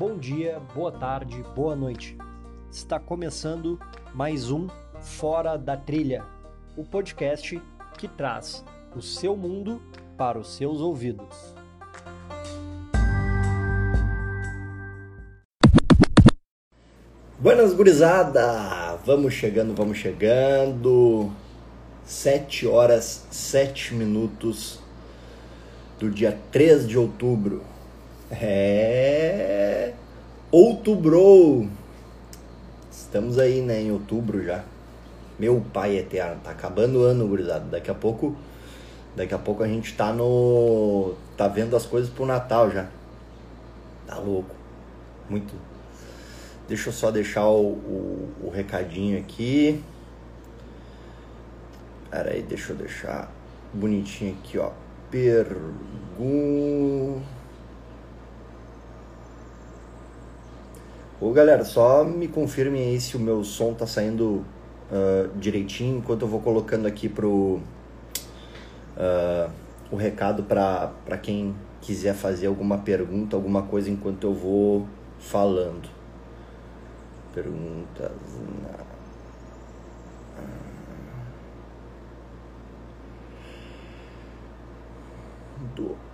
Bom dia, boa tarde, boa noite. Está começando mais um Fora da Trilha, o podcast que traz o seu mundo para os seus ouvidos. Buenas gurizada! Vamos chegando, vamos chegando. 7 horas 7 minutos do dia 3 de outubro. É. Outubro! Estamos aí, né, em outubro já. Meu pai eterno, tá acabando o ano, gurizada. Daqui a pouco. Daqui a pouco a gente tá no. tá vendo as coisas pro Natal já. Tá louco. Muito. Deixa eu só deixar o, o, o recadinho aqui. Pera aí, deixa eu deixar bonitinho aqui, ó. Pergunta. Ô galera, só me confirmem aí se o meu som tá saindo uh, direitinho enquanto eu vou colocando aqui pro uh, o recado para quem quiser fazer alguma pergunta, alguma coisa enquanto eu vou falando. Perguntas. Na... do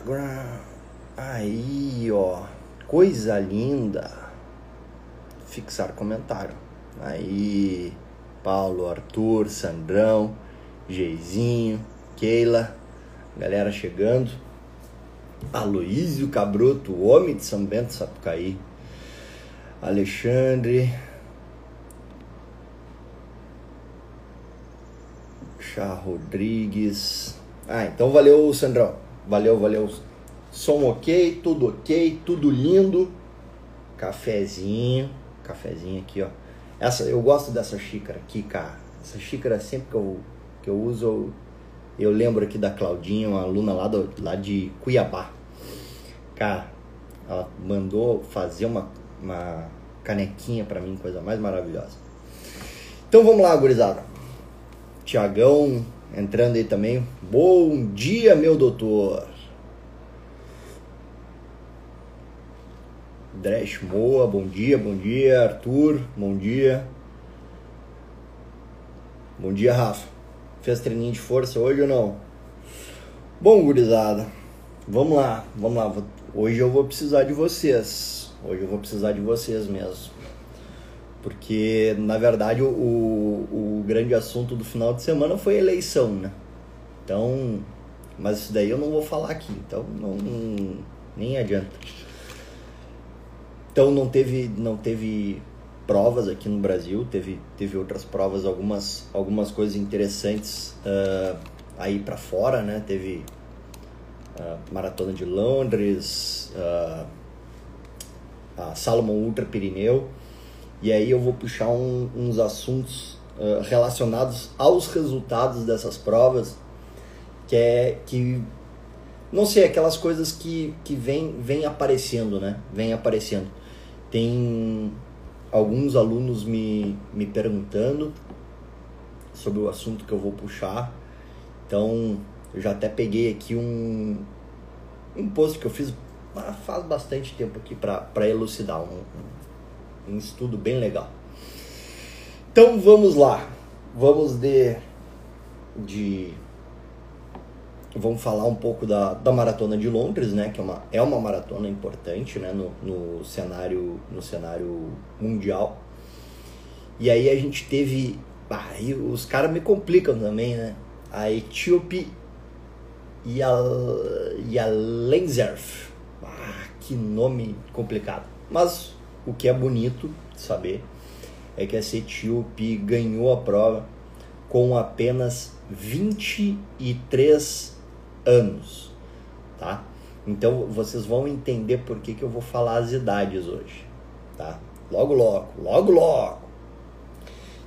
Instagram. Aí, ó. Coisa linda. Fixar comentário. Aí, Paulo, Arthur, Sandrão, Geizinho, Keila, galera chegando. Aloísio Cabroto, homem de São Bento Sapucaí. Alexandre, Chá Rodrigues. Ah, então valeu, Sandrão. Valeu, valeu. Som ok, tudo ok, tudo lindo. Cafezinho, cafezinho aqui, ó. Essa, eu gosto dessa xícara aqui, cara. Essa xícara sempre que eu, que eu uso, eu, eu lembro aqui da Claudinha, uma aluna lá, do, lá de Cuiabá. Cara, ela mandou fazer uma, uma canequinha para mim, coisa mais maravilhosa. Então vamos lá, gurizada. Tiagão entrando aí também. Bom dia, meu doutor. Dresh Moa, bom dia, bom dia. Arthur, bom dia. Bom dia, Rafa. Fez treininho de força hoje ou não? Bom, gurizada, vamos lá, vamos lá. Hoje eu vou precisar de vocês. Hoje eu vou precisar de vocês mesmo porque na verdade o, o grande assunto do final de semana foi eleição, né? Então, mas isso daí eu não vou falar aqui, então não, nem adianta. Então não teve não teve provas aqui no Brasil, teve teve outras provas, algumas algumas coisas interessantes uh, aí para fora, né? Teve uh, maratona de Londres, uh, a Salomon Ultra Pirineu e aí eu vou puxar um, uns assuntos uh, relacionados aos resultados dessas provas, que é que não sei, aquelas coisas que, que vem, vem aparecendo, né? Vem aparecendo. Tem alguns alunos me, me perguntando sobre o assunto que eu vou puxar. Então, eu já até peguei aqui um, um post que eu fiz faz bastante tempo aqui para elucidar um, um estudo bem legal. Então vamos lá, vamos de, de vamos falar um pouco da, da maratona de Londres, né? Que é uma, é uma maratona importante, né? No, no cenário no cenário mundial. E aí a gente teve, aí os caras me complicam também, né? A Etíope e a, e a Lenzerf. Ah, que nome complicado. Mas o que é bonito saber é que essa etíope ganhou a prova com apenas 23 anos, tá? Então vocês vão entender por que, que eu vou falar as idades hoje, tá? Logo, logo, logo, logo.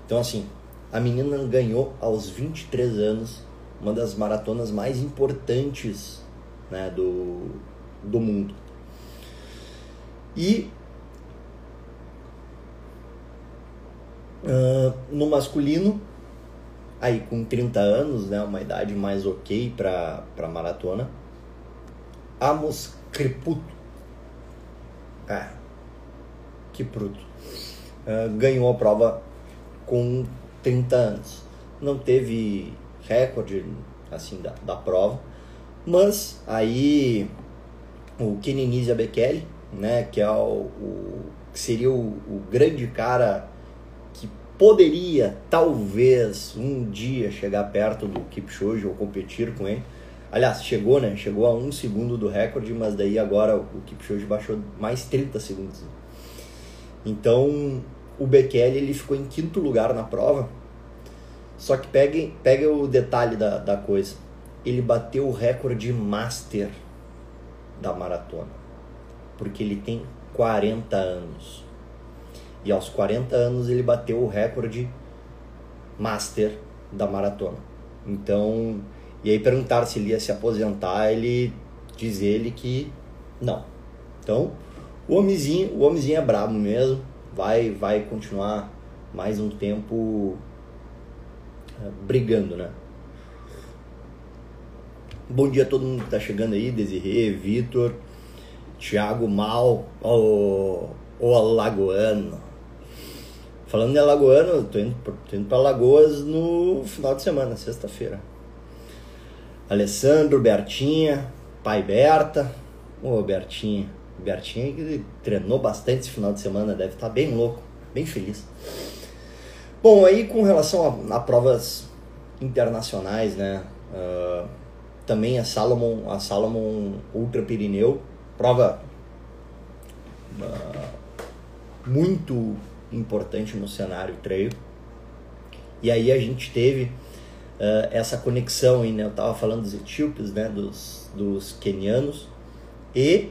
Então assim, a menina ganhou aos 23 anos uma das maratonas mais importantes né, do, do mundo. E Uh, no masculino, aí com 30 anos, né, uma idade mais ok para maratona, Amos Creputo. Ah, que bruto. Uh, ganhou a prova com 30 anos. Não teve recorde assim da, da prova, mas aí o Kenenisa Bekele, né, que é o, o que seria o, o grande cara poderia talvez um dia chegar perto do Kipchoge ou competir com ele. Aliás, chegou, né? Chegou a um segundo do recorde, mas daí agora o Kipchoge baixou mais 30 segundos. Então, o Bekele ele ficou em quinto lugar na prova. Só que pegue, pegue o detalhe da, da coisa. Ele bateu o recorde master da maratona. Porque ele tem 40 anos. E aos 40 anos ele bateu o recorde master da maratona. Então, e aí perguntaram se ele ia se aposentar, ele diz ele que não. Então, o homenzinho, o homenzinho é brabo mesmo, vai vai continuar mais um tempo uh, brigando, né? Bom dia a todo mundo que tá chegando aí, Desirê, Vitor, Thiago Mal, o, o Alagoano. Falando em Alagoano, tô indo, tô indo pra no final de semana, sexta-feira. Alessandro, Bertinha, pai Berta. Ô, Bertinha. Bertinha que treinou bastante esse final de semana, deve estar tá bem louco, bem feliz. Bom, aí com relação a, a provas internacionais, né? Uh, também a Salomon, a Salomon Ultra Pirineu, prova uh, muito importante no cenário trail. E aí a gente teve uh, essa conexão aí, né? Eu tava falando dos etíopes, né? Dos, dos quenianos. E,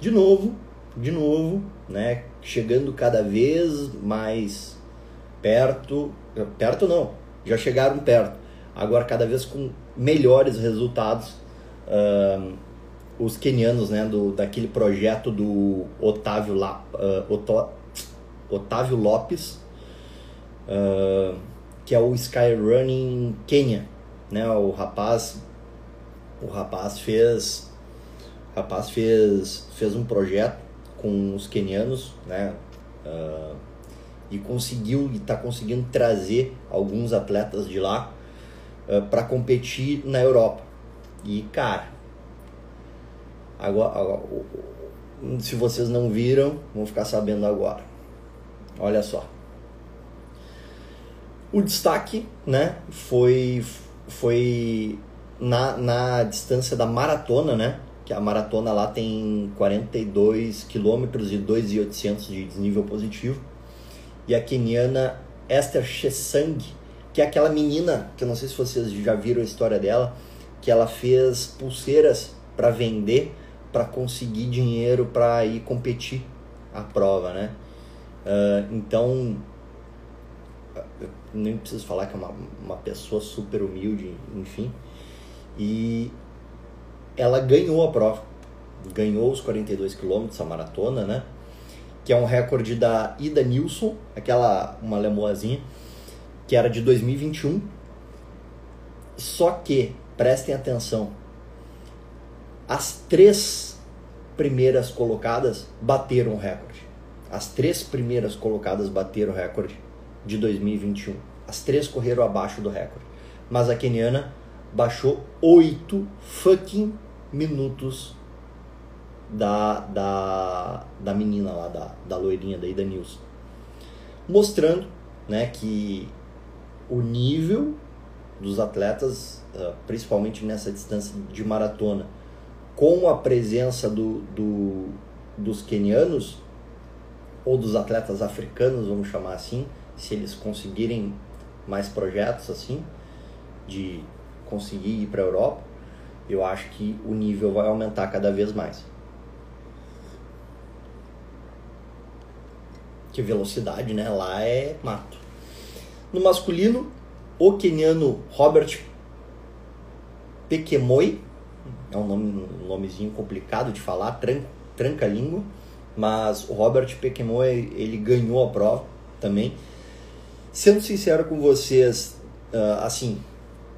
de novo, de novo, né? Chegando cada vez mais perto. Perto não, já chegaram perto. Agora cada vez com melhores resultados. Uh, os quenianos, né? Do, daquele projeto do Otávio, La, uh, Otávio Lopes. Uh, que é o Skyrunning Kenya, né? O rapaz o rapaz fez o rapaz fez fez um projeto com os quenianos, né? Uh, e conseguiu e está conseguindo trazer alguns atletas de lá uh, para competir na Europa. E cara, agora, agora se vocês não viram, vão ficar sabendo agora. Olha só. O destaque, né, foi, foi na, na distância da maratona, né, que a maratona lá tem 42 quilômetros e 2.800 de desnível positivo. E a keniana Esther Chesang, que é aquela menina, que eu não sei se vocês já viram a história dela, que ela fez pulseiras para vender, para conseguir dinheiro para ir competir a prova, né? Uh, então nem preciso falar que é uma, uma pessoa super humilde, enfim. E ela ganhou a prova, ganhou os 42 quilômetros, a maratona, né? Que é um recorde da Ida Nilsson, aquela, uma lemoazinha, que era de 2021. Só que, prestem atenção, as três primeiras colocadas bateram o recorde. As três primeiras colocadas bateram o recorde de 2021. As três correram abaixo do recorde. Mas a keniana baixou 8 fucking minutos da, da, da menina lá, da, da loirinha, da Ida Nilson. Mostrando né, que o nível dos atletas, ah, principalmente nessa distância de maratona, com a presença do, do, dos quenianos, ou dos atletas africanos, vamos chamar assim, se eles conseguirem mais projetos assim, de conseguir ir para a Europa, eu acho que o nível vai aumentar cada vez mais. Que velocidade, né? Lá é mato. No masculino, o keniano Robert Pekemoi, é um, nome, um nomezinho complicado de falar, tranca, tranca língua, mas o Robert Pekemoi, ele ganhou a prova também Sendo sincero com vocês, uh, assim,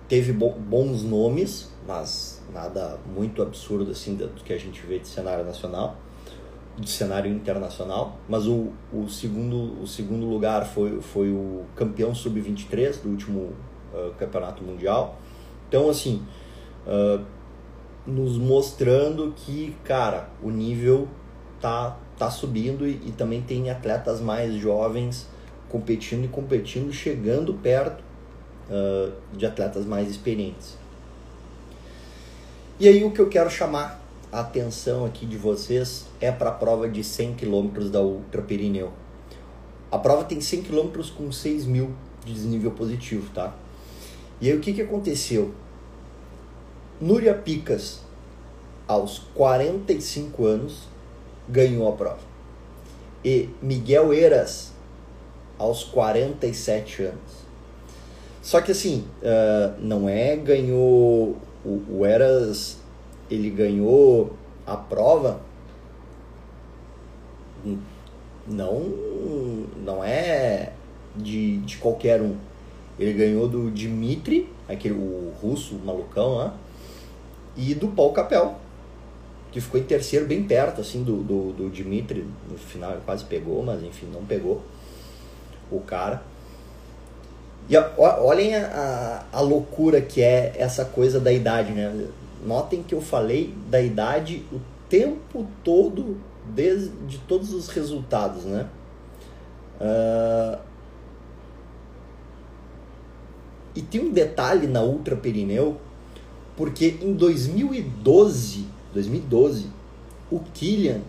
teve bons nomes, mas nada muito absurdo assim do que a gente vê de cenário nacional, de cenário internacional. Mas o, o, segundo, o segundo lugar foi, foi o campeão sub-23 do último uh, campeonato mundial. Então, assim, uh, nos mostrando que, cara, o nível tá, tá subindo e, e também tem atletas mais jovens competindo e competindo, chegando perto uh, de atletas mais experientes. E aí o que eu quero chamar a atenção aqui de vocês é para a prova de 100 km da Ultra Pirineu. A prova tem 100 km com 6 mil de desnível positivo, tá? E aí o que, que aconteceu? Núria Picas, aos 45 anos, ganhou a prova. E Miguel Eras, aos 47 anos. Só que assim, uh, não é ganhou. O, o Eras, ele ganhou a prova. Não, não é de, de qualquer um. Ele ganhou do Dmitry, aquele o russo, o malucão lá, e do Paul Capel, que ficou em terceiro, bem perto assim do, do, do Dmitry. No final quase pegou, mas enfim, não pegou o cara. E a, olhem a, a, a, loucura que é essa coisa da idade, né? Notem que eu falei da idade o tempo todo, desde de todos os resultados, né? Uh, e tem um detalhe na Ultra Perineu, porque em 2012, 2012, o Killian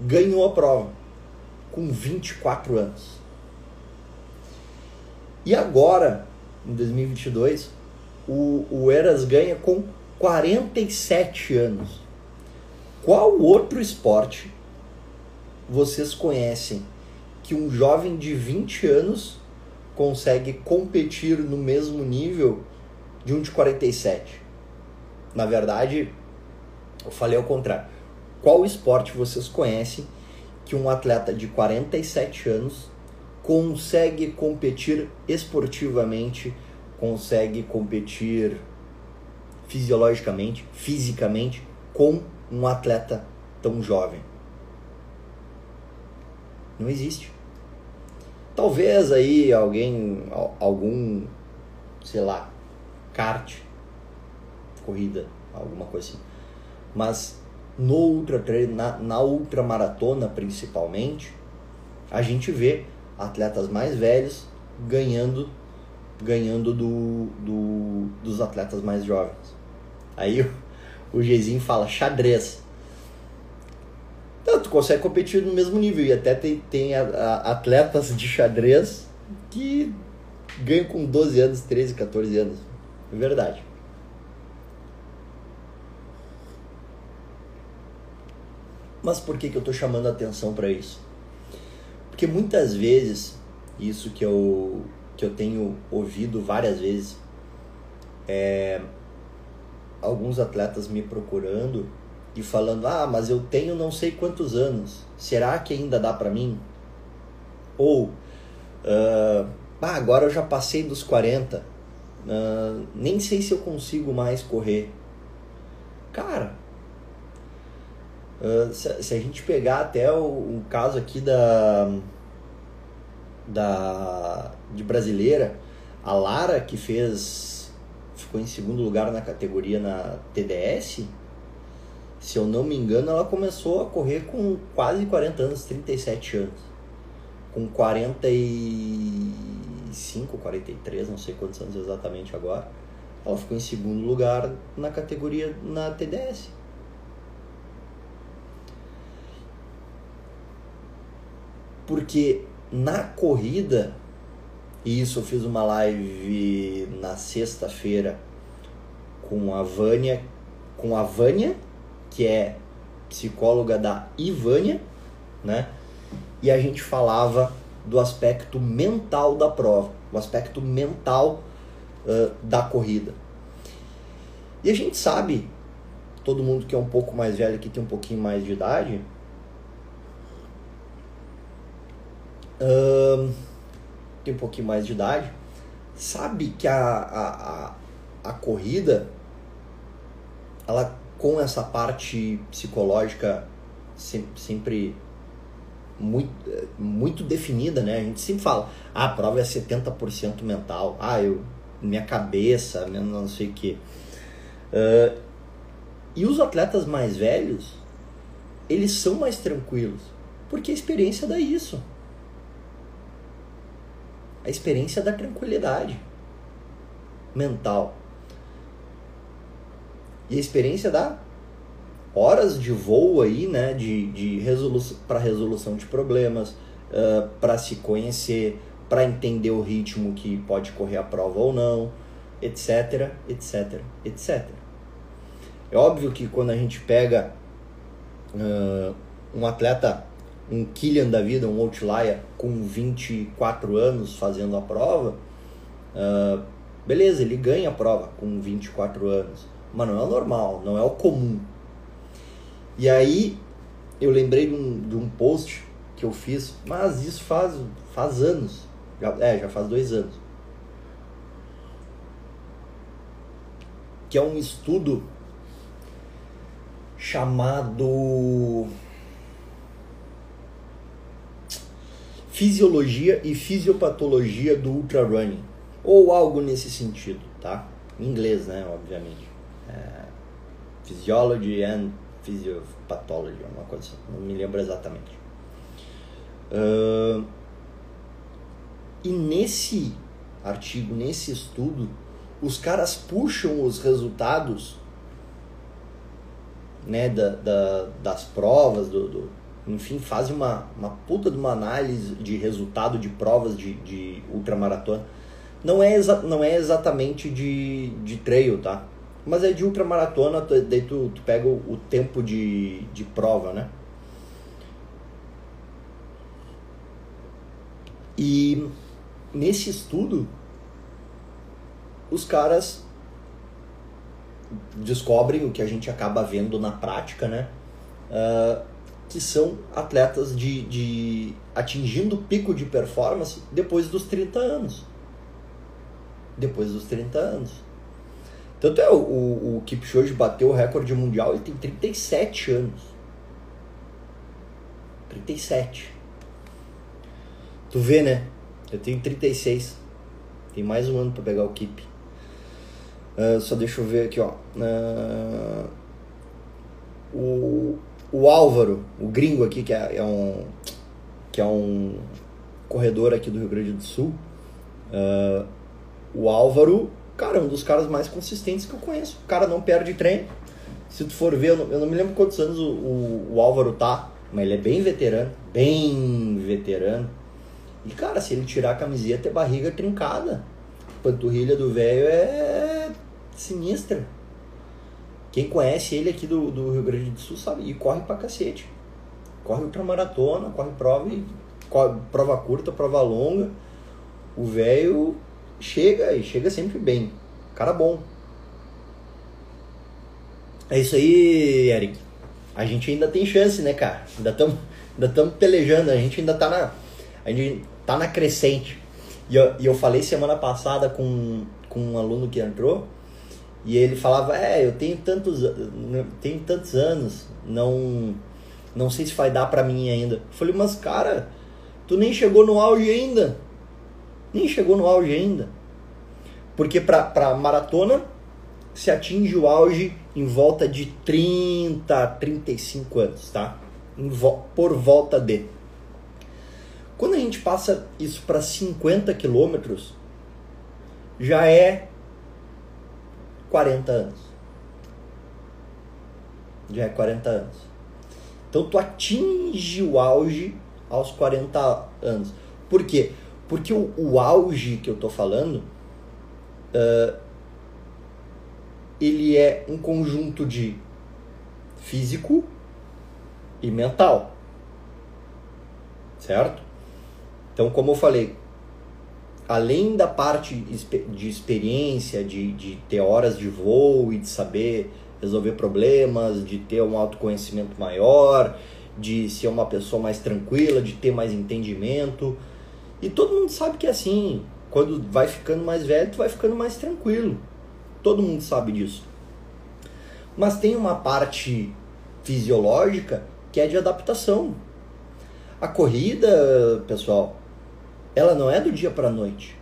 ganhou a prova com 24 anos. E agora, em 2022, o, o Eras ganha com 47 anos. Qual outro esporte vocês conhecem que um jovem de 20 anos consegue competir no mesmo nível de um de 47? Na verdade, eu falei ao contrário. Qual esporte vocês conhecem que um atleta de 47 anos consegue competir esportivamente, consegue competir fisiologicamente, fisicamente com um atleta tão jovem. Não existe. Talvez aí alguém, algum, sei lá, kart, corrida, alguma coisa assim. Mas no ultra na, na ultramaratona principalmente, a gente vê atletas mais velhos ganhando ganhando do, do, dos atletas mais jovens. Aí o, o Geizinho fala xadrez. Então, tu consegue competir no mesmo nível e até tem, tem a, a, atletas de xadrez que ganham com 12 anos, 13, 14 anos. É verdade. Mas por que, que eu estou chamando a atenção para isso? Porque muitas vezes, isso que eu, que eu tenho ouvido várias vezes, é alguns atletas me procurando e falando: Ah, mas eu tenho não sei quantos anos, será que ainda dá para mim? Ou, uh, ah, agora eu já passei dos 40, uh, ah, nem sei se eu consigo mais correr. Cara, Uh, se, se, a gente pegar até o, o, caso aqui da, da de brasileira, a Lara que fez ficou em segundo lugar na categoria na TDS, se eu não me engano, ela começou a correr com quase 40 anos, 37 anos. Com 45, 43, não sei quantos anos exatamente agora. Ela ficou em segundo lugar na categoria na TDS. Porque na corrida, e isso eu fiz uma live na sexta-feira com a Vânia, com a Vânia, que é psicóloga da Ivânia, né? E a gente falava do aspecto mental da prova, o aspecto mental uh, da corrida. E a gente sabe, todo mundo que é um pouco mais velho, que tem um pouquinho mais de idade, tem um pouquinho mais de idade, sabe que a, a, a, a corrida, ela com essa parte psicológica sempre muito, muito definida, né? A gente sempre fala, ah, a prova é 70% mental, ah, eu, minha cabeça, minha não sei o que. Uh, e os atletas mais velhos, eles são mais tranquilos, porque a experiência dá isso. A experiência da tranquilidade mental. E a experiência da horas de voo aí, né, de, de resolução para resolução de problemas, uh, para se conhecer, para entender o ritmo que pode correr a prova ou não, etc, etc, etc. É óbvio que quando a gente pega uh, um atleta, um Killian da vida, um outlier com 24 anos fazendo a prova, uh, beleza, ele ganha a prova com 24 anos, mas não é o normal, não é o comum. E aí eu lembrei de um, de um post que eu fiz, mas isso faz, faz anos. Já, é, já faz dois anos. Que é um estudo chamado Fisiologia e Fisiopatologia do Ultra Running. Ou algo nesse sentido, tá? Em inglês, né? Obviamente. É, Physiology and Physiopathology, uma coisa assim, não me lembro exatamente. Uh, e nesse artigo, nesse estudo, os caras puxam os resultados né, da, da das provas, do, do, enfim, fazem uma, uma puta de uma análise de resultado de provas de, de ultramaratona. Não é, não é exatamente de, de trail, tá? Mas é de ultramaratona, daí tu, tu pega o, o tempo de, de prova, né? E nesse estudo, os caras descobrem o que a gente acaba vendo na prática, né? Uh, que são atletas de, de atingindo pico de performance depois dos 30 anos. Depois dos 30 anos. Tanto é, o, o, o Kipchoge bateu o recorde mundial, ele tem 37 anos. 37. Tu vê, né? Eu tenho 36. Tem mais um ano para pegar o Kip. Uh, só deixa eu ver aqui, ó. Uh, o, o Álvaro, o gringo aqui, que é, é, um que é um corredor aqui do Rio Grande do Sul. Uh, o Álvaro cara, é um dos caras mais consistentes que eu conheço. O cara não perde treino. Se tu for ver, eu não, eu não me lembro quantos anos o, o, o, Álvaro tá, mas ele é bem veterano, bem veterano. E, cara, se ele tirar a camiseta, é barriga trincada. Panturrilha do velho é sinistra. Quem conhece ele aqui do, do Rio Grande do Sul sabe, e corre pra cacete. Corre ultramaratona, corre prova, prova curta, prova longa. O velho chega e chega sempre bem. Cara bom. É isso aí, Eric. A gente ainda tem chance, né, cara? Ainda estamos ainda tamo pelejando, a gente ainda tá na. A gente tá na crescente. E eu, e eu falei semana passada com, com um aluno que entrou, e ele falava, é, eu tenho tantos, tenho tantos anos, não, não sei se vai dar pra mim ainda. Eu falei, mas cara, tu nem chegou no auge ainda nem chegou no auge ainda. Porque para maratona se atinge o auge em volta de 30 a 35 anos, tá? Vo por volta de. Quando a gente passa isso para 50 quilômetros, já é 40 anos. Já é 40 anos. Então tu atinge o auge aos 40 anos. Por quê? Porque o, o auge que eu tô falando, uh, ele é um conjunto de físico e mental. Certo? Então, como eu falei, além da parte de experiência, de, de ter horas de voo e de saber resolver problemas, de ter um autoconhecimento maior, de ser uma pessoa mais tranquila, de ter mais entendimento, e todo mundo sabe que é assim. quando vai ficando mais velho, tu vai ficando mais tranquilo. Todo mundo sabe disso. Mas tem uma parte fisiológica que é de adaptação. A corrida, pessoal, ela não é do dia para a noite.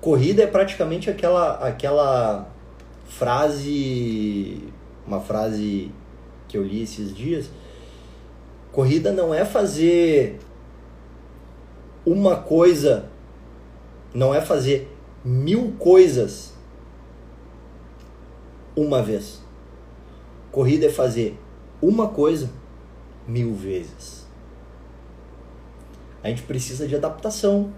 Corrida é praticamente aquela aquela frase, uma frase que eu li esses dias. Corrida não é fazer uma coisa, não é fazer mil coisas uma vez. Corrida é fazer uma coisa mil vezes. A gente precisa de adaptação.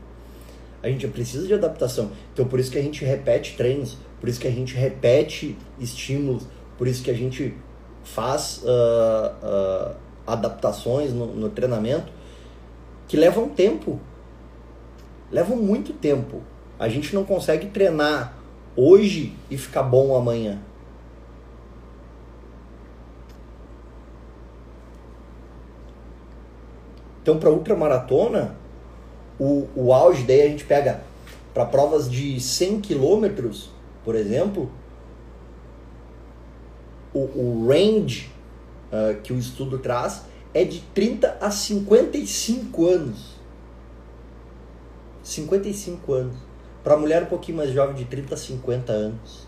A gente precisa de adaptação. Então por isso que a gente repete treinos, por isso que a gente repete estímulos, por isso que a gente faz uh, uh, adaptações no, no treinamento que levam tempo. Levam muito tempo. A gente não consegue treinar hoje e ficar bom amanhã. Então, para ultramaratona, o, o auge daí a gente pega para provas de 100 quilômetros, por exemplo, o, o range uh, que o estudo traz é de 30 a 55 anos. 55 anos. Para mulher um pouquinho mais jovem, de 30 a 50 anos.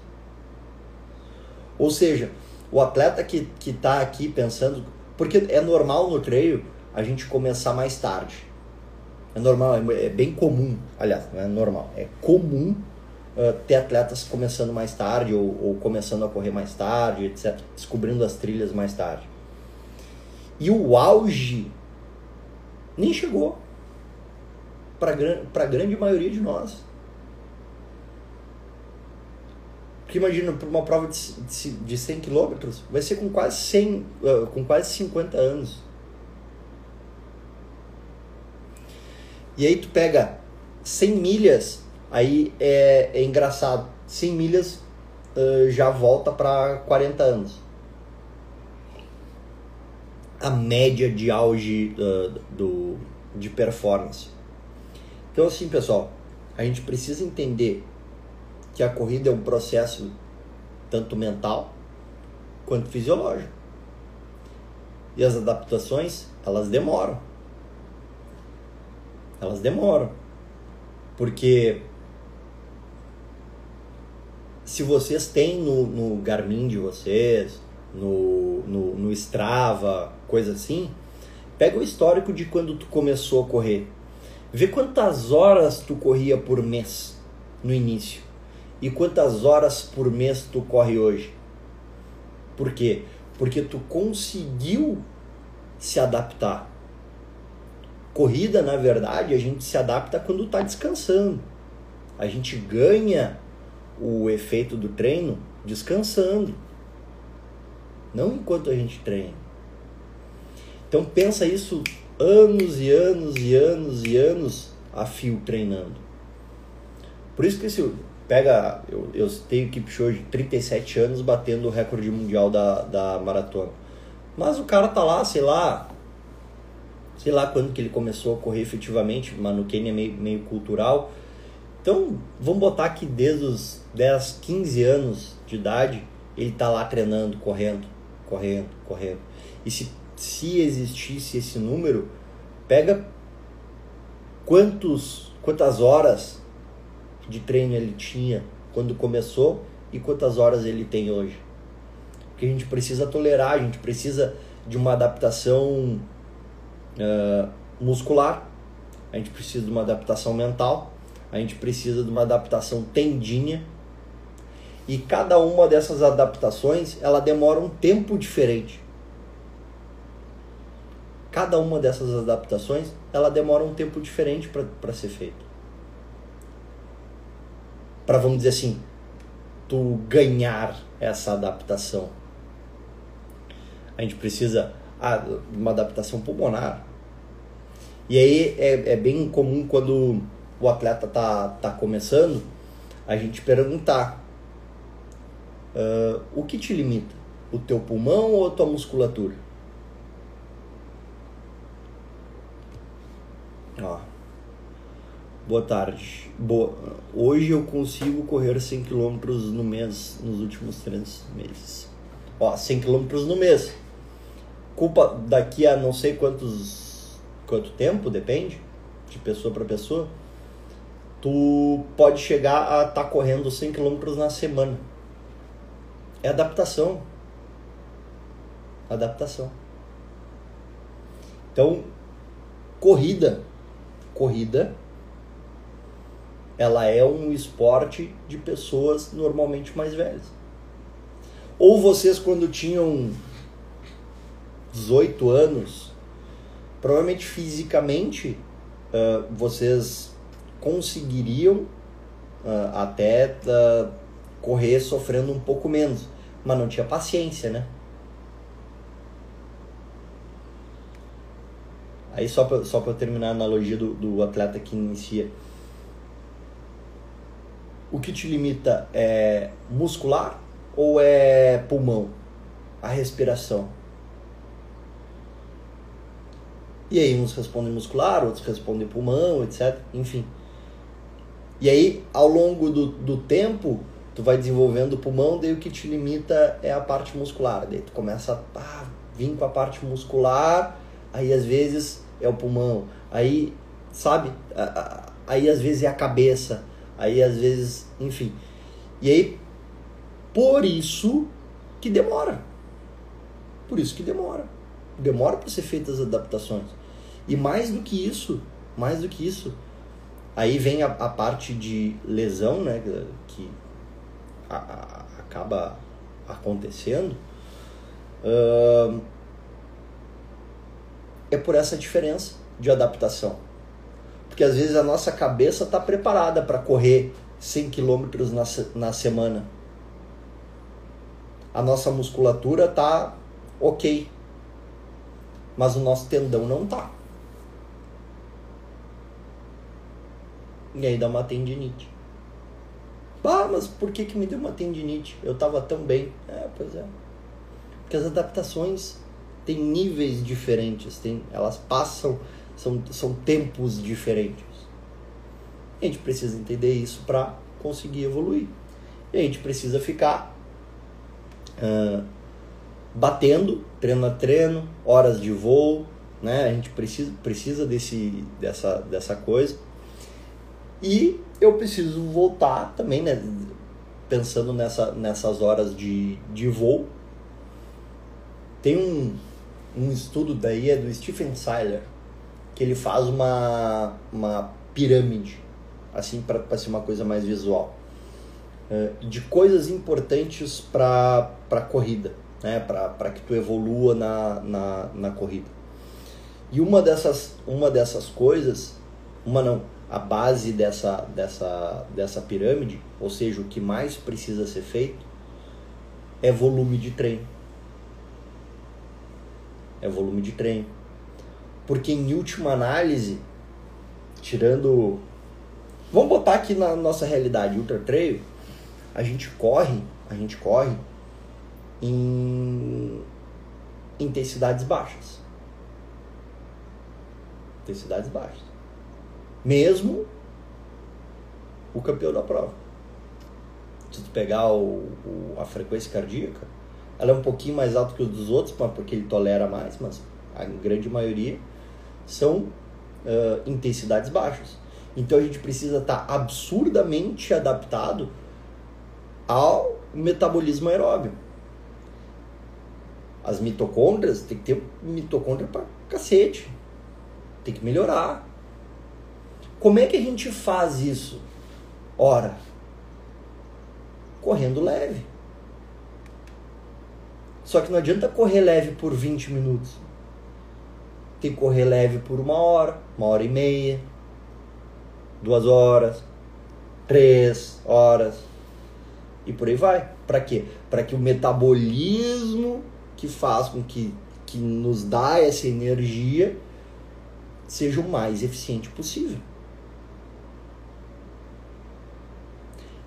Ou seja, o atleta que está aqui pensando. Porque é normal no treino a gente começar mais tarde. É normal, é, é bem comum, aliás, não é normal, é comum uh, ter atletas começando mais tarde ou, ou, começando a correr mais tarde, etc. Descobrindo as trilhas mais tarde. E o auge nem chegou para a grande maioria de nós. Porque imagina, para uma prova de, de, de 100 km, vai ser com quase 100, uh, com quase 50 anos. E aí tu pega 100 milhas, aí é, é engraçado. 100 milhas uh, já volta para 40 anos. A média de auge uh, do, de performance. Então assim, pessoal, a gente precisa entender que a corrida é um processo tanto mental quanto fisiológico. E as adaptações, elas demoram elas demoram. Porque se vocês têm no, no Garmin de vocês, no, no, no Strava, coisa assim, pega o histórico de quando tu começou a correr. Vê quantas horas tu corria por mês no início e quantas horas por mês tu corre hoje. Por quê? Porque tu conseguiu se adaptar. Corrida, na verdade, a gente se adapta quando está descansando. A gente ganha o efeito do treino descansando. Não enquanto a gente treina. Então pensa isso anos e anos e anos e anos a fio treinando. Por isso que se pega, eu, eu tenho equipe show de 37 anos batendo o recorde mundial da, da maratona. Mas o cara tá lá, sei lá, sei lá quando que ele começou a correr efetivamente, mas no Quênia é meio, meio cultural. Então, vamos botar que desde os 10, 15 anos de idade, ele está lá treinando, correndo, correndo, correndo. E se, se existisse esse número, pega quantos, quantas horas de treino ele tinha quando começou e quantas horas ele tem hoje. Porque a gente precisa tolerar, a gente precisa de uma adaptação uh, muscular, a gente precisa de uma adaptação mental, a gente precisa de uma adaptação tendinha. E cada uma dessas adaptações, ela demora um tempo diferente. Cada uma dessas adaptações, ela demora um tempo diferente para ser feita. Para, vamos dizer assim, tu ganhar essa adaptação. A gente precisa ah, uma adaptação pulmonar. E aí é, é bem comum quando o atleta tá, tá começando, a gente perguntar uh, o que te limita? O teu pulmão ou a tua musculatura? Ó, Boa tarde. Boa. Hoje eu consigo correr 100 km no mês nos últimos três meses. Ó, 100 km no mês. Culpa daqui a não sei quantos quanto tempo, depende de pessoa para pessoa. Tu pode chegar a estar tá correndo 100 km na semana. É adaptação. Adaptação. Então, corrida, corrida ela é um esporte de pessoas normalmente mais velhas. Ou vocês, quando tinham 18 anos, provavelmente fisicamente uh, vocês conseguiriam uh, até uh, correr sofrendo um pouco menos, mas não tinha paciência, né? Aí só para só terminar a analogia do, do atleta que inicia o que te limita é muscular ou é pulmão? A respiração. E aí uns respondem muscular, outros respondem pulmão, etc. Enfim. E aí, ao longo do, do tempo, tu vai desenvolvendo o pulmão, daí o que te limita é a parte muscular. Daí tu começa a vir com a parte muscular, aí às vezes é o pulmão. Aí, sabe? Aí às vezes é a cabeça. Aí às vezes, enfim. E aí, por isso que demora. Por isso que demora. Demora para ser feitas as adaptações. E mais do que isso, mais do que isso, aí vem a, a parte de lesão, né, que a, a, acaba acontecendo. Uh, é por essa diferença de adaptação. Porque às vezes a nossa cabeça está preparada para correr 100 km na, na semana. A nossa musculatura está ok. Mas o nosso tendão não tá. E aí dá uma tendinite. Ah, mas por que, que me deu uma tendinite? Eu estava tão bem. É, pois é. Porque as adaptações têm níveis diferentes, tem, elas passam são, são tempos diferentes. a gente precisa entender isso para conseguir evoluir. E a gente precisa ficar uh, batendo, treino a treino, horas de voo, né? A gente precisa, precisa desse, dessa, dessa coisa. E eu preciso voltar também, né? Pensando nessa, nessas horas de, de voo. Tem um, um estudo daí, é do Stephen Seiler, que ele faz uma, uma pirâmide, assim, para ser uma coisa mais visual, uh, de coisas importantes para a corrida, né? para que tu evolua na, na, na corrida. E uma dessas, uma dessas coisas, uma não, a base dessa, dessa, dessa pirâmide, ou seja, o que mais precisa ser feito, é volume de treino. É volume de treino. Porque em última análise, tirando. Vamos botar aqui na nossa realidade, Ultra Trail, a gente corre, a gente corre em intensidades baixas. Intensidades baixas. Mesmo o campeão da prova. Se tu pegar o, o, a frequência cardíaca, ela é um pouquinho mais alta que os dos outros, porque ele tolera mais, mas a grande maioria são uh, intensidades baixas. Então a gente precisa estar tá absurdamente adaptado ao metabolismo aeróbio. As mitocôndrias, tem que ter mitocôndria pra cacete. Tem que melhorar. Como é que a gente faz isso? Ora, correndo leve. Só que não adianta correr leve por 20 minutos tem que correr leve por uma hora, uma hora e meia, duas horas, três horas e por aí vai. Para quê? Para que o metabolismo que faz com que, que nos dá essa energia seja o mais eficiente possível.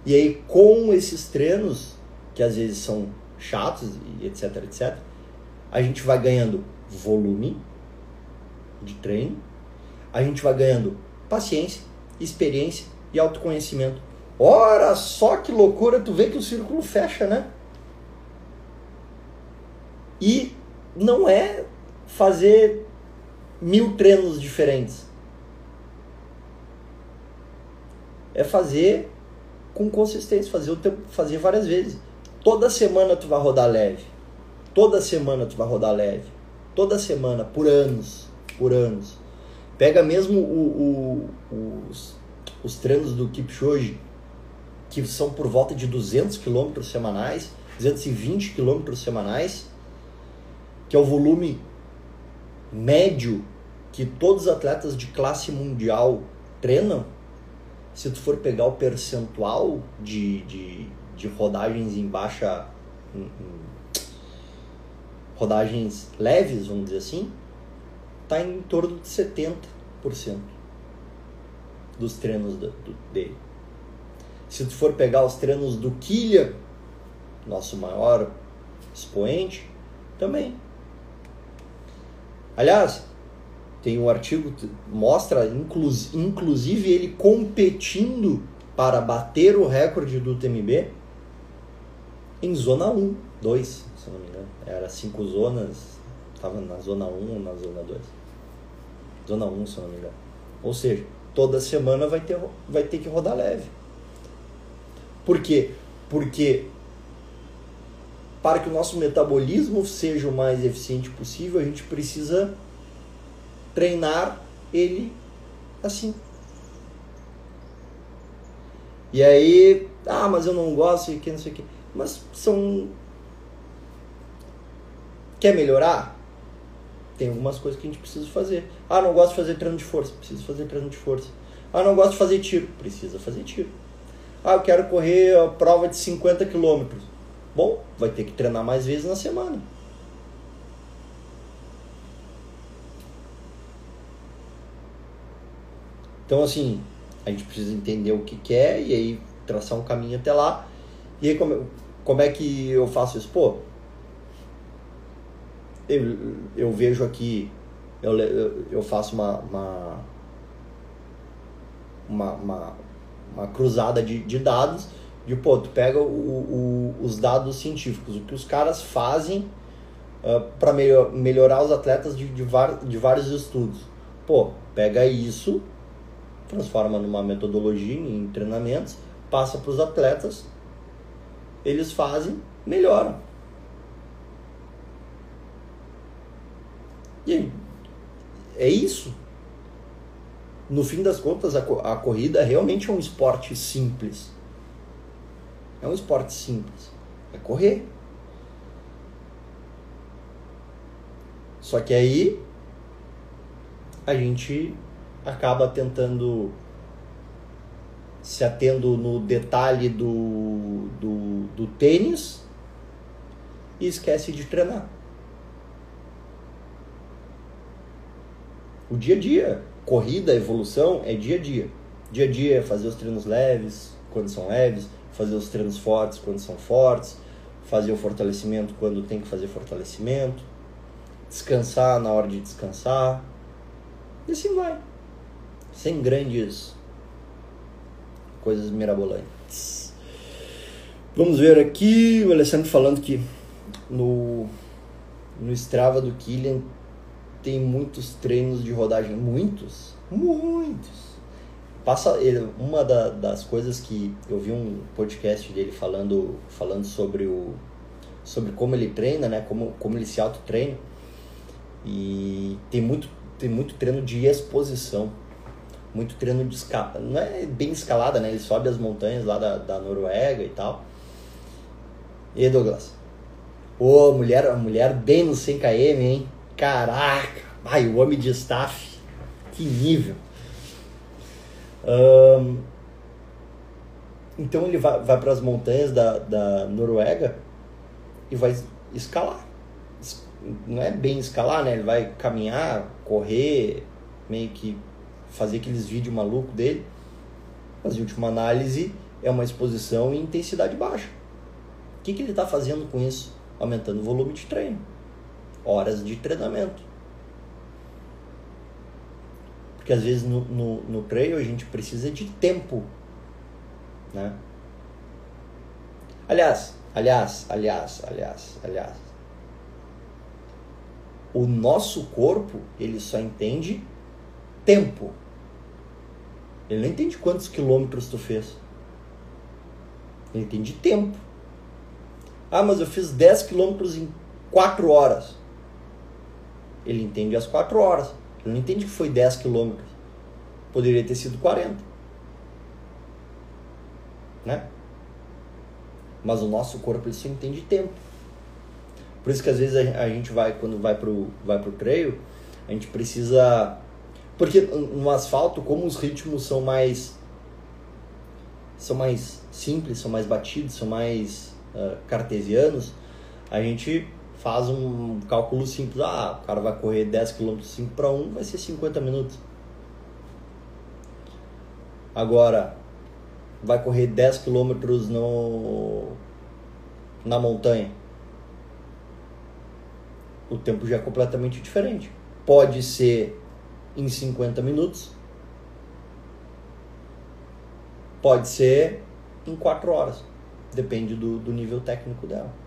E aí, com esses treinos, que às vezes são chatos e etc, etc, a gente vai ganhando volume, de treino, a gente vai ganhando paciência, experiência e autoconhecimento. Ora só que loucura, tu vê que o círculo fecha, né? E não é fazer mil treinos diferentes. É fazer com consistência, fazer, o teu, fazer várias vezes. Toda semana tu vai rodar leve. Toda semana tu vai rodar leve. Toda semana, por anos. Por anos. Pega mesmo o, o, os, os treinos do Kipchoge, que são por volta de 200 km semanais, 220 km semanais, que é o volume médio que todos os atletas de classe mundial treinam, se tu for pegar o percentual de, de, de rodagens em baixa. Em, em, rodagens leves, vamos dizer assim, está em torno de 70% dos treinos do, do, dele. Se tu for pegar os treinos do Killian, nosso maior expoente, também Aliás, tem um artigo que mostra inclus, inclusive ele competindo para bater o recorde do TMB em zona 1, 2, se não me engano. Era cinco zonas, estava na zona 1 ou na zona 2. Zona 1, se não me engano. Ou seja, toda semana vai ter, vai ter que rodar leve. Por quê? Porque para que o nosso metabolismo seja o mais eficiente possível, a gente precisa treinar ele assim. E aí, ah, mas eu não gosto e que não sei o que. Mas são. Quer melhorar? Tem algumas coisas que a gente precisa fazer. Ah, não gosto de fazer treino de força. Preciso fazer treino de força. Ah, não gosto de fazer tiro. Precisa fazer tiro. Ah, eu quero correr a prova de 50 quilômetros Bom, vai ter que treinar mais vezes na semana. Então, assim, a gente precisa entender o que quer e aí traçar um caminho até lá. E aí, como, como é que eu faço isso? Pô, eu, eu vejo aqui, eu, eu faço uma, uma, uma, uma, uma cruzada de, de dados de pô, tu pega o, o, os dados científicos, o que os caras fazem uh, ah, para melhor, melhorar os atletas de, de, var, de vários estudos. Pô, pega isso, transforma numa metodologia em treinamentos, passa para os atletas, eles fazem, melhoram. E é isso. No fim das contas, a, a corrida realmente é um esporte simples é um esporte simples. É correr. Só que aí a gente acaba tentando se atendo no detalhe do, do, do tênis e esquece de treinar. O dia a dia, corrida, evolução é dia a dia. Dia a dia é fazer os treinos leves, quando são leves, fazer os treinos fortes quando são fortes, fazer o fortalecimento quando tem que fazer fortalecimento, descansar na hora de descansar, e assim vai. Sem grandes coisas mirabolantes. Vamos ver aqui o Alessandro falando que no, no Strava do Killian tem muitos treinos de rodagem. Muitos? Muitos! Passa uma da, das coisas que eu vi um podcast dele falando falando sobre o sobre como ele treina né como como ele se auto treina e tem muito tem muito treino de exposição muito treino de escalada não é bem escalada né ele sobe as montanhas lá da, da Noruega e tal e Douglas Ô, mulher, a mulher bem no 100 km, hein? Caraca! Ai, o homem de staff. Que nível então ele vai, vai para as montanhas da, da Noruega e vai escalar. Não é bem escalar, né? Ele vai caminhar, correr, meio que fazer aqueles vídeos malucos dele. Mas em última análise é uma exposição em intensidade baixa. O que, que ele está fazendo com isso? Aumentando o volume de treino, horas de treinamento. Porque às vezes no, no, no trail a gente precisa de tempo, né? Aliás, aliás, aliás, aliás, aliás. O nosso corpo, ele só entende tempo. Ele não entende quantos quilômetros tu fez. Ele entende tempo. Ah, mas eu fiz 10 quilômetros em 4 horas. Ele entende as 4 horas. Ele não entende que foi 10 quilômetros. Poderia ter sido 40. Né? Mas o nosso corpo ele só entende tempo. Por isso que às vezes a gente vai, quando vai pro, vai pro trail, a gente precisa. Porque no asfalto, como os ritmos são mais. são mais simples, são mais batidos, são mais uh, cartesianos, a gente faz um cálculo simples. Ah, o cara vai correr 10 km 5 para 1, vai ser 50 minutos. Agora, vai correr 10 km no, na montanha. O tempo já é completamente diferente. Pode ser em 50 minutos, pode ser em 4 horas. Depende do, do nível técnico dela.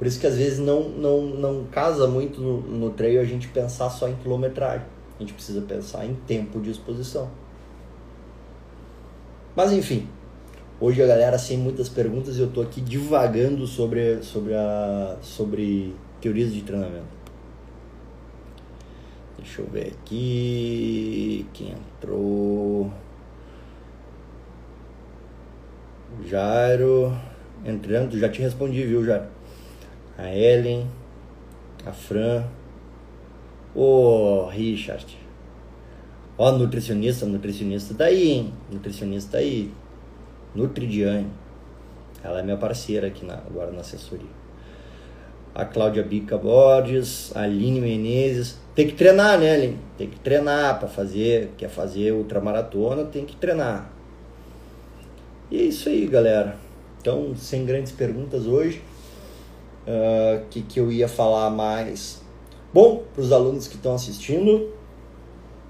Por isso que às vezes não, não, não casa muito no, no trail a gente pensar só em quilometragem. A gente precisa pensar em tempo de exposição. Mas enfim, hoje a galera sem muitas perguntas eu tô aqui divagando sobre, sobre, a, sobre teorias de treinamento. Deixa eu ver aqui quem entrou. Jairo entrando, já te respondi, viu, Jairo? A Ellen, a Fran, o Richard. Ó, nutricionista, nutricionista daí, hein? Nutricionista aí. Nutridiane. Ela é minha parceira aqui na, agora na assessoria. A Cláudia Bica Borges, a Aline Menezes. Tem que treinar, né, Aline? Tem que treinar para fazer. Quer fazer ultramaratona, tem que treinar. E é isso aí, galera. Então, sem grandes perguntas hoje. Uh, que, que eu ia falar mais? Bom, para os alunos que estão assistindo,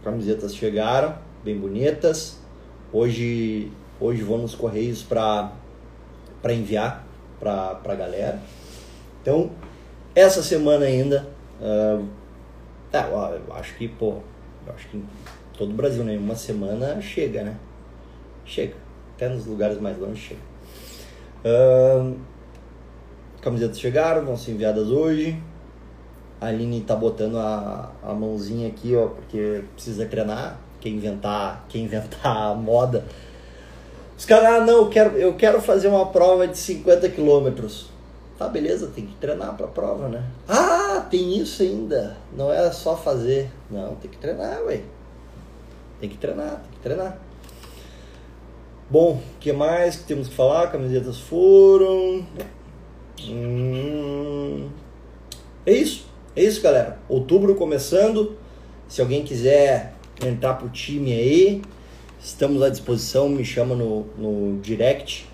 Camisetas chegaram, bem bonitas. Hoje, hoje vou nos correios para enviar para a galera. Então, essa semana ainda, uh, eu acho que, pô, acho que em todo o Brasil, né? Uma semana chega, né? Chega. Até nos lugares mais longe chega. Uh, camisetas chegaram, vão ser enviadas hoje. A Aline tá botando a, a mãozinha aqui, ó, porque precisa treinar. Quem inventar, quem inventar a moda. Os caras, ah, não, eu quero, eu quero fazer uma prova de 50 quilômetros. Tá, beleza, tem que treinar pra prova, né? Ah, tem isso ainda. Não é só fazer. Não, tem que treinar, ué. Tem que treinar, tem que treinar. Bom, o que mais que temos que falar? Camisetas foram. Hum... É isso. É isso, galera. Outubro começando. Se alguém quiser entrar pro time aí, estamos à disposição. Me chama no, no direct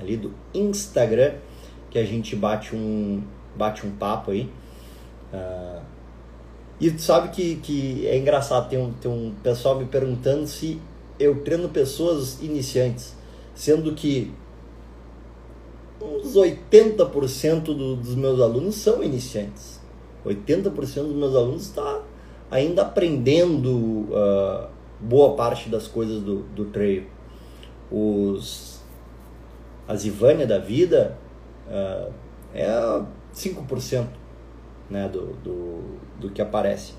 ali do Instagram que a gente bate um, bate um papo aí. Uh, e tu sabe que, que é engraçado, tem um, tem um pessoal me perguntando se eu treino pessoas iniciantes, sendo que uns 80% do, dos meus alunos são iniciantes. 80% dos meus alunos está ainda aprendendo uh, boa parte das coisas do, do trail. Os, as Ivânia da vida uh, é 5% né, do, do, do que aparece.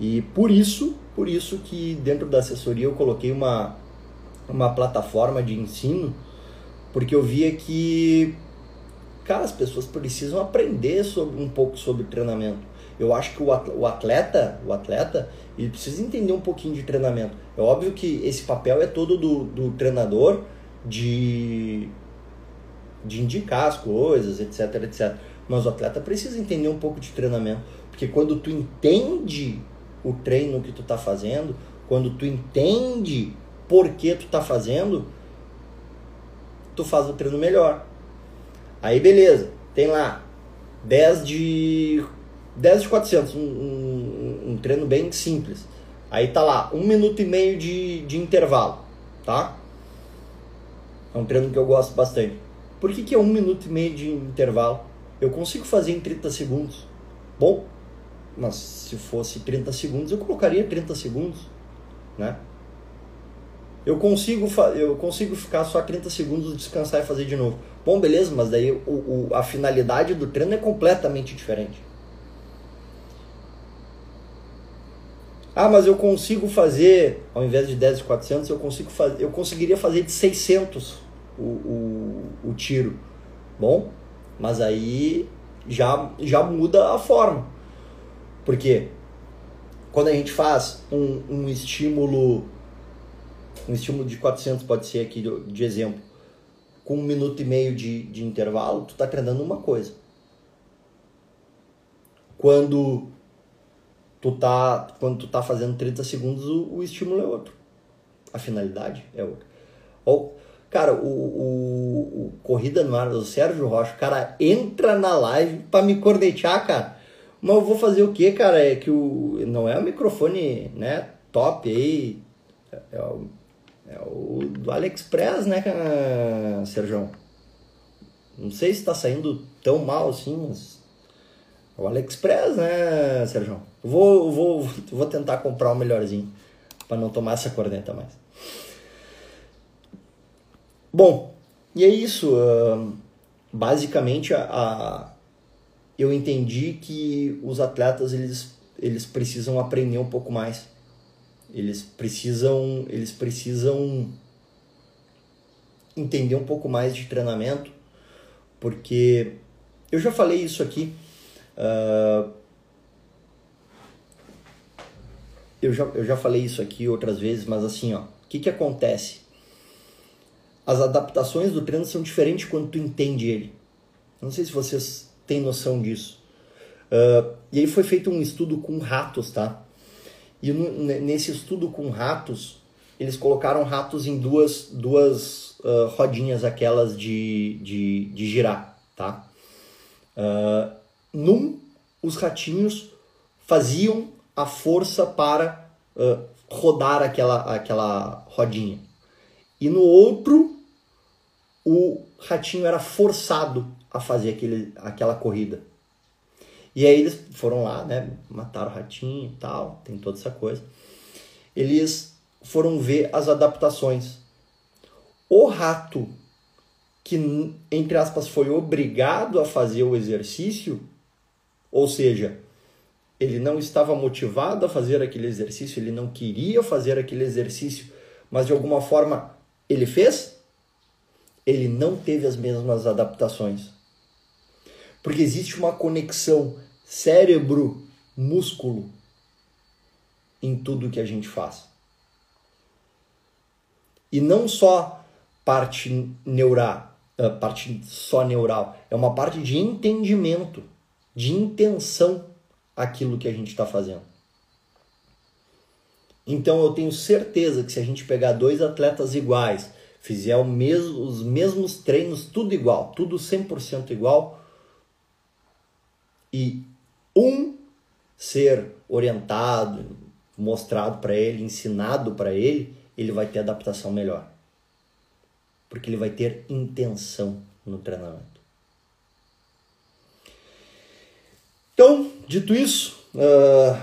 E por isso, por isso que dentro da assessoria eu coloquei uma, uma plataforma de ensino, porque eu via que cara, as pessoas precisam aprender sobre, um pouco sobre treinamento. Eu acho que o atleta, o atleta, ele precisa entender um pouquinho de treinamento. É óbvio que esse papel é todo do, do treinador de, de indicar as coisas, etc, etc. Mas o atleta precisa entender um pouco de treinamento. Porque quando tu entende o treino que tu tá fazendo, quando tu entende por que tu tá fazendo, tu faz o treino melhor. Aí beleza, tem lá 10 de 10 de 400, um, um, um treino bem simples. Aí tá lá, um minuto e meio de, de intervalo, tá? É um treino que eu gosto bastante. Por que, que é um minuto e meio de intervalo? Eu consigo fazer em 30 segundos. Bom, mas se fosse 30 segundos, eu colocaria 30 segundos, né? Eu consigo, eu consigo ficar só 30 segundos, descansar e fazer de novo. Bom, beleza, mas daí o, o, a finalidade do treino é completamente diferente. Ah, mas eu consigo fazer, ao invés de 10 de 400, eu, consigo fazer, eu conseguiria fazer de 600 o, o, o tiro. Bom, mas aí já, já muda a forma. Porque quando a gente faz um, um estímulo um estímulo de 400 pode ser aqui de, exemplo, com um minuto e meio de, de intervalo, tu está treinando uma coisa. Quando tu tá, quando tu tá fazendo 30 segundos, o, o estímulo é outro. A finalidade é outra. Ou, cara, o, o, o Corrida no Ar do Sérgio Rocha, cara entra na live para me cornetear, cara. Mas eu vou fazer o que, cara? É que o não é o microfone, né, top aí, é, é é o do AliExpress, né, Sérgio? Não sei se tá saindo tão mal assim, mas. É o AliExpress, né, Sérgio? Vou, vou, vou tentar comprar o melhorzinho. para não tomar essa corneta mais. Bom, e é isso. basicamente, a, a, eu entendi que os atletas eles, eles precisam aprender um pouco mais eles precisam, eles precisam entender um pouco mais de treinamento, porque eu já falei isso aqui. Uh, eu, já, eu já falei isso aqui outras vezes, mas assim, ó, o que, que acontece? As adaptações do treino são diferentes quando tu entende ele. Não sei se vocês têm noção disso. Uh, e aí foi feito um estudo com ratos, tá? E nesse estudo com ratos, eles colocaram ratos em duas, duas uh, rodinhas, aquelas de, de, de girar, tá? Uh, num, os ratinhos faziam a força para uh, rodar aquela, aquela rodinha. E no outro, o ratinho era forçado a fazer aquele, aquela corrida. E aí eles foram lá, né? Mataram o ratinho e tal, tem toda essa coisa. Eles foram ver as adaptações. O rato que, entre aspas, foi obrigado a fazer o exercício, ou seja, ele não estava motivado a fazer aquele exercício, ele não queria fazer aquele exercício, mas de alguma forma ele fez, ele não teve as mesmas adaptações. Porque existe uma conexão cérebro-músculo em tudo que a gente faz. E não só parte neural, eh, parte só neural, é uma parte de entendimento, de intenção aquilo que a gente está fazendo. Então eu tenho certeza que se a gente pegar dois atletas iguais, fizer mesmo, os mesmos treinos, tudo igual, tudo 100% igual, e um ser orientado, mostrado para ele, ensinado para ele, ele vai ter adaptação melhor. Porque ele vai ter intenção no treinamento. Então, dito isso, uh,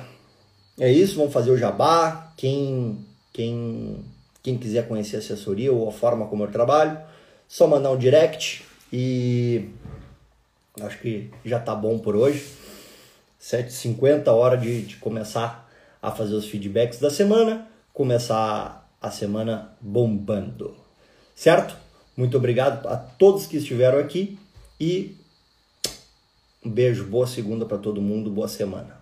é isso. Vamos fazer o jabá. Quem, quem, quem quiser conhecer a assessoria ou a forma como eu trabalho, só mandar um direct e Acho que já tá bom por hoje. 7h50, hora de, de começar a fazer os feedbacks da semana. Começar a semana bombando. Certo? Muito obrigado a todos que estiveram aqui e um beijo, boa segunda para todo mundo, boa semana.